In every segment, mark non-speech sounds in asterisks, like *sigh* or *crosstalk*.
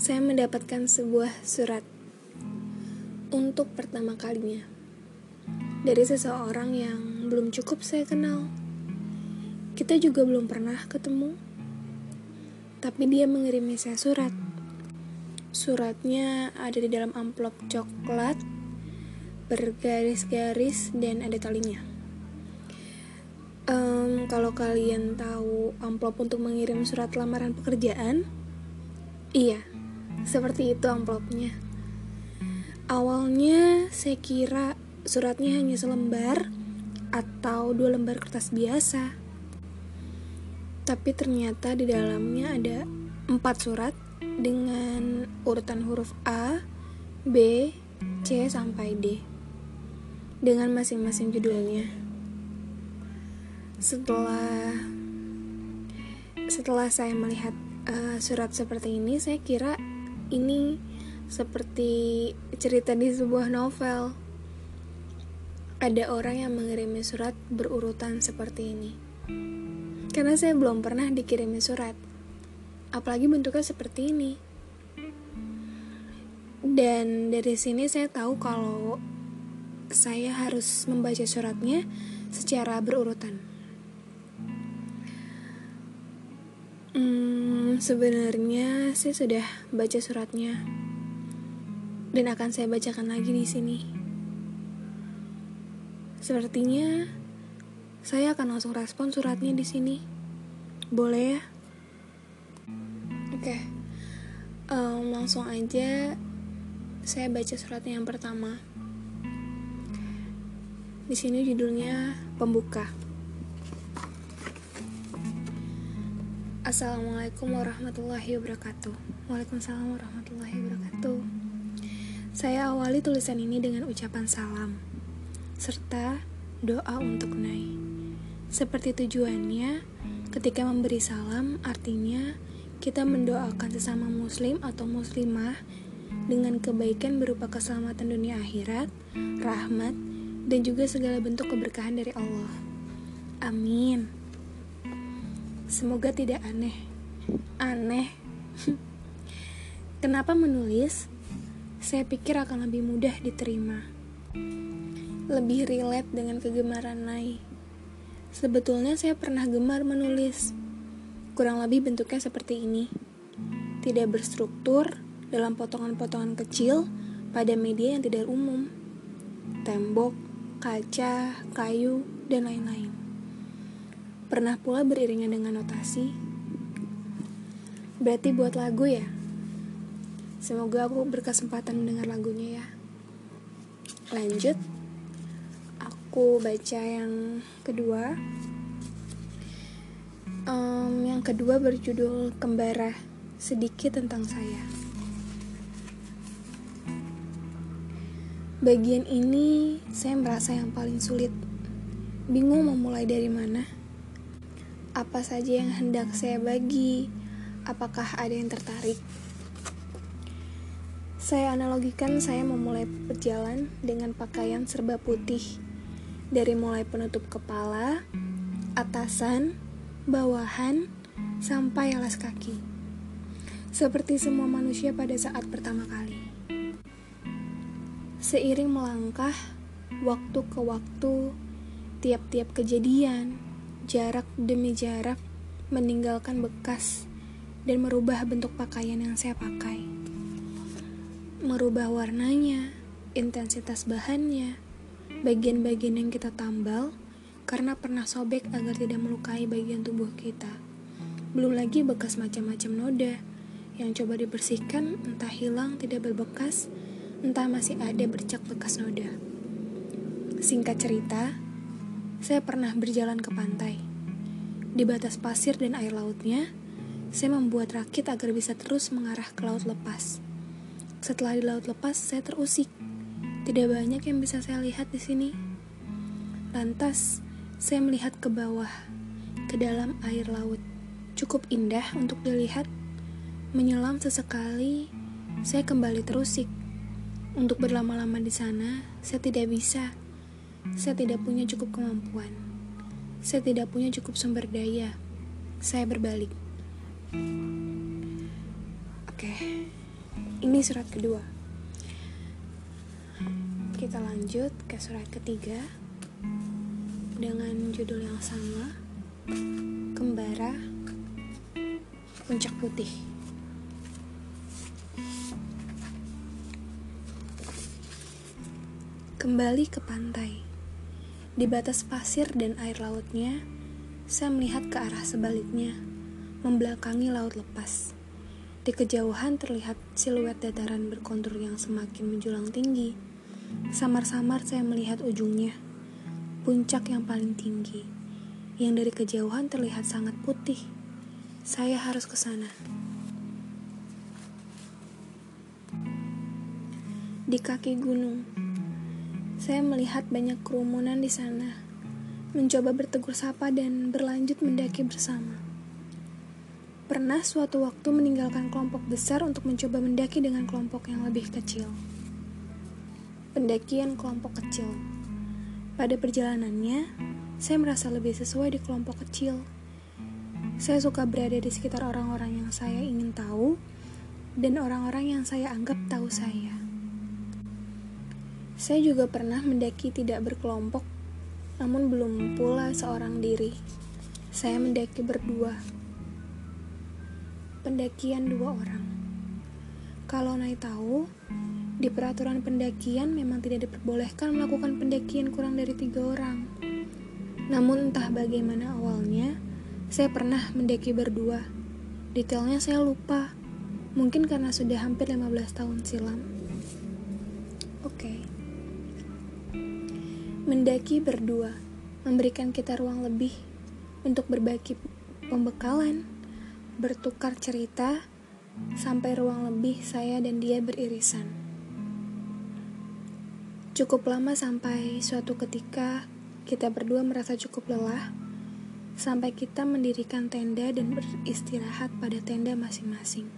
saya mendapatkan sebuah surat untuk pertama kalinya dari seseorang yang belum cukup saya kenal. Kita juga belum pernah ketemu, tapi dia mengirimi saya surat. Suratnya ada di dalam amplop coklat, bergaris-garis, dan ada talinya. Um, kalau kalian tahu amplop untuk mengirim surat lamaran pekerjaan, iya, seperti itu amplopnya. Awalnya saya kira suratnya hanya selembar atau dua lembar kertas biasa. Tapi ternyata di dalamnya ada empat surat dengan urutan huruf A, B, C sampai D dengan masing-masing judulnya setelah setelah saya melihat uh, surat seperti ini saya kira ini seperti cerita di sebuah novel. Ada orang yang mengirimi surat berurutan seperti ini. Karena saya belum pernah dikirimi surat. Apalagi bentuknya seperti ini. Dan dari sini saya tahu kalau saya harus membaca suratnya secara berurutan. Hmm, sebenarnya saya sudah baca suratnya dan akan saya bacakan lagi di sini. Sepertinya saya akan langsung respon suratnya di sini. Boleh ya? Oke, um, langsung aja saya baca suratnya yang pertama. Di sini judulnya pembuka. Assalamualaikum warahmatullahi wabarakatuh. Waalaikumsalam warahmatullahi wabarakatuh. Saya awali tulisan ini dengan ucapan salam Serta doa untuk Nai Seperti tujuannya Ketika memberi salam artinya Kita mendoakan sesama muslim atau muslimah Dengan kebaikan berupa keselamatan dunia akhirat Rahmat Dan juga segala bentuk keberkahan dari Allah. Amin Semoga tidak aneh. Aneh. Kenapa menulis? Saya pikir akan lebih mudah diterima. Lebih relate dengan kegemaran Nai. Sebetulnya saya pernah gemar menulis. Kurang lebih bentuknya seperti ini. Tidak berstruktur dalam potongan-potongan kecil pada media yang tidak umum. Tembok, kaca, kayu, dan lain-lain. Pernah pula beriringan dengan notasi. Berarti buat lagu ya? Semoga aku berkesempatan mendengar lagunya ya. Lanjut. Aku baca yang kedua. Um, yang kedua berjudul Kembara. Sedikit tentang saya. Bagian ini saya merasa yang paling sulit. Bingung memulai dari mana apa saja yang hendak saya bagi, apakah ada yang tertarik. Saya analogikan saya memulai berjalan dengan pakaian serba putih, dari mulai penutup kepala, atasan, bawahan, sampai alas kaki. Seperti semua manusia pada saat pertama kali. Seiring melangkah, waktu ke waktu, tiap-tiap kejadian, jarak demi jarak meninggalkan bekas dan merubah bentuk pakaian yang saya pakai. Merubah warnanya, intensitas bahannya, bagian-bagian yang kita tambal karena pernah sobek agar tidak melukai bagian tubuh kita. Belum lagi bekas macam-macam noda yang coba dibersihkan entah hilang tidak berbekas, entah masih ada bercak bekas noda. Singkat cerita, saya pernah berjalan ke pantai. Di batas pasir dan air lautnya, saya membuat rakit agar bisa terus mengarah ke laut lepas. Setelah di laut lepas, saya terusik. Tidak banyak yang bisa saya lihat di sini. Lantas, saya melihat ke bawah, ke dalam air laut. Cukup indah untuk dilihat. Menyelam sesekali, saya kembali terusik. Untuk berlama-lama di sana, saya tidak bisa saya tidak punya cukup kemampuan. Saya tidak punya cukup sumber daya. Saya berbalik. Oke, Ini surat kedua. Kita lanjut ke surat ketiga dengan judul yang sama, Kembara Puncak Putih. Kembali ke pantai. Di batas pasir dan air lautnya, saya melihat ke arah sebaliknya, membelakangi laut lepas. Di kejauhan terlihat siluet dataran berkontur yang semakin menjulang tinggi. Samar-samar saya melihat ujungnya, puncak yang paling tinggi, yang dari kejauhan terlihat sangat putih. Saya harus ke sana. Di kaki gunung, saya melihat banyak kerumunan di sana mencoba bertegur sapa dan berlanjut mendaki bersama. Pernah suatu waktu meninggalkan kelompok besar untuk mencoba mendaki dengan kelompok yang lebih kecil. Pendakian kelompok kecil. Pada perjalanannya, saya merasa lebih sesuai di kelompok kecil. Saya suka berada di sekitar orang-orang yang saya ingin tahu dan orang-orang yang saya anggap tahu saya. Saya juga pernah mendaki tidak berkelompok namun belum pula seorang diri. Saya mendaki berdua. Pendakian dua orang. Kalau naik tahu, di peraturan pendakian memang tidak diperbolehkan melakukan pendakian kurang dari tiga orang. Namun entah bagaimana awalnya, saya pernah mendaki berdua. Detailnya saya lupa. Mungkin karena sudah hampir 15 tahun silam. Oke. Okay. Mendaki berdua memberikan kita ruang lebih untuk berbagi pembekalan, bertukar cerita, sampai ruang lebih saya dan dia beririsan. Cukup lama sampai suatu ketika kita berdua merasa cukup lelah, sampai kita mendirikan tenda dan beristirahat pada tenda masing-masing.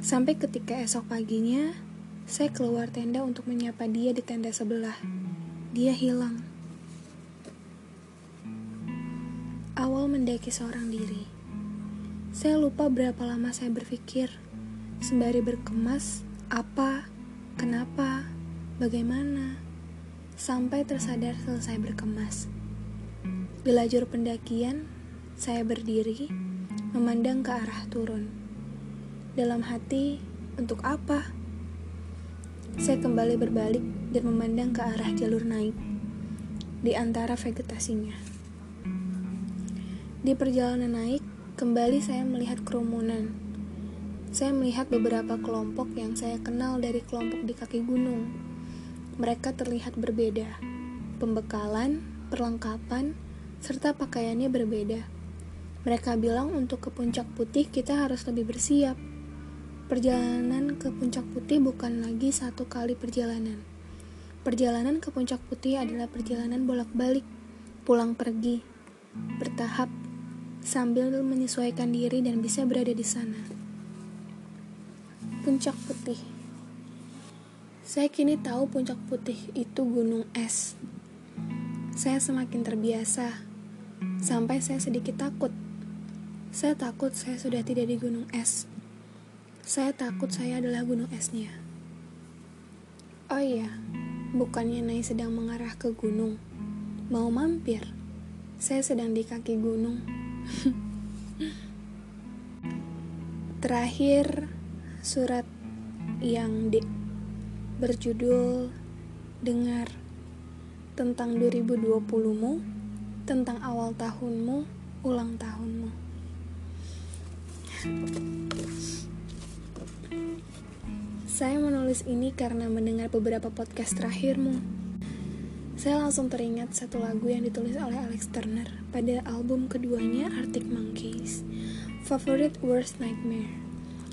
Sampai ketika esok paginya, saya keluar tenda untuk menyapa dia di tenda sebelah dia hilang. Awal mendaki seorang diri. Saya lupa berapa lama saya berpikir, sembari berkemas, apa, kenapa, bagaimana, sampai tersadar selesai berkemas. Di lajur pendakian, saya berdiri, memandang ke arah turun. Dalam hati, untuk apa? Saya kembali berbalik dan memandang ke arah jalur naik di antara vegetasinya. Di perjalanan naik, kembali saya melihat kerumunan. Saya melihat beberapa kelompok yang saya kenal dari kelompok di kaki gunung. Mereka terlihat berbeda. Pembekalan, perlengkapan, serta pakaiannya berbeda. Mereka bilang untuk ke puncak putih kita harus lebih bersiap. Perjalanan ke Puncak Putih bukan lagi satu kali perjalanan. Perjalanan ke Puncak Putih adalah perjalanan bolak-balik, pulang pergi, bertahap, sambil menyesuaikan diri dan bisa berada di sana. Puncak Putih Saya kini tahu Puncak Putih itu gunung es. Saya semakin terbiasa, sampai saya sedikit takut. Saya takut saya sudah tidak di gunung es saya takut saya adalah gunung esnya. Oh iya, bukannya Nai sedang mengarah ke gunung. Mau mampir. Saya sedang di kaki gunung. *laughs* Terakhir, surat yang di, berjudul Dengar tentang 2020-mu, tentang awal tahunmu, ulang tahunmu. Saya menulis ini karena mendengar beberapa podcast terakhirmu. Saya langsung teringat satu lagu yang ditulis oleh Alex Turner pada album keduanya Arctic Monkeys, Favorite Worst Nightmare.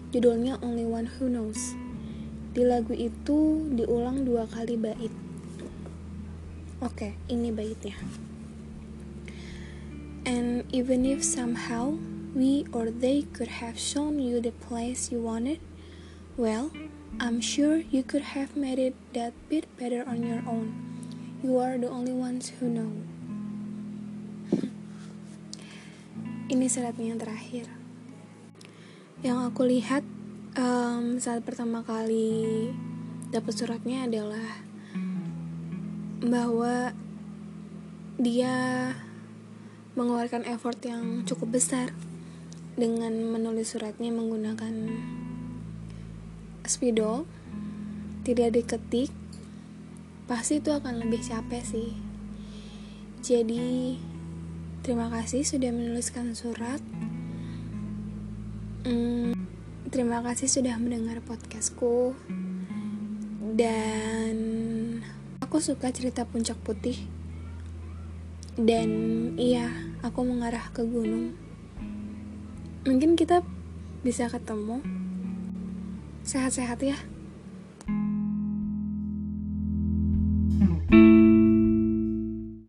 Judulnya Only One Who Knows. Di lagu itu diulang dua kali bait. Oke, ini baitnya. And even if somehow we or they could have shown you the place you wanted, well, I'm sure you could have made it that bit better on your own. You are the only ones who know. Ini suratnya yang terakhir. Yang aku lihat um, saat pertama kali dapat suratnya adalah bahwa dia mengeluarkan effort yang cukup besar dengan menulis suratnya menggunakan spidol tidak diketik pasti itu akan lebih capek sih. Jadi terima kasih sudah menuliskan surat. Hmm, terima kasih sudah mendengar podcastku. Dan aku suka cerita puncak putih. Dan iya aku mengarah ke gunung. Mungkin kita bisa ketemu sehat-sehat ya you.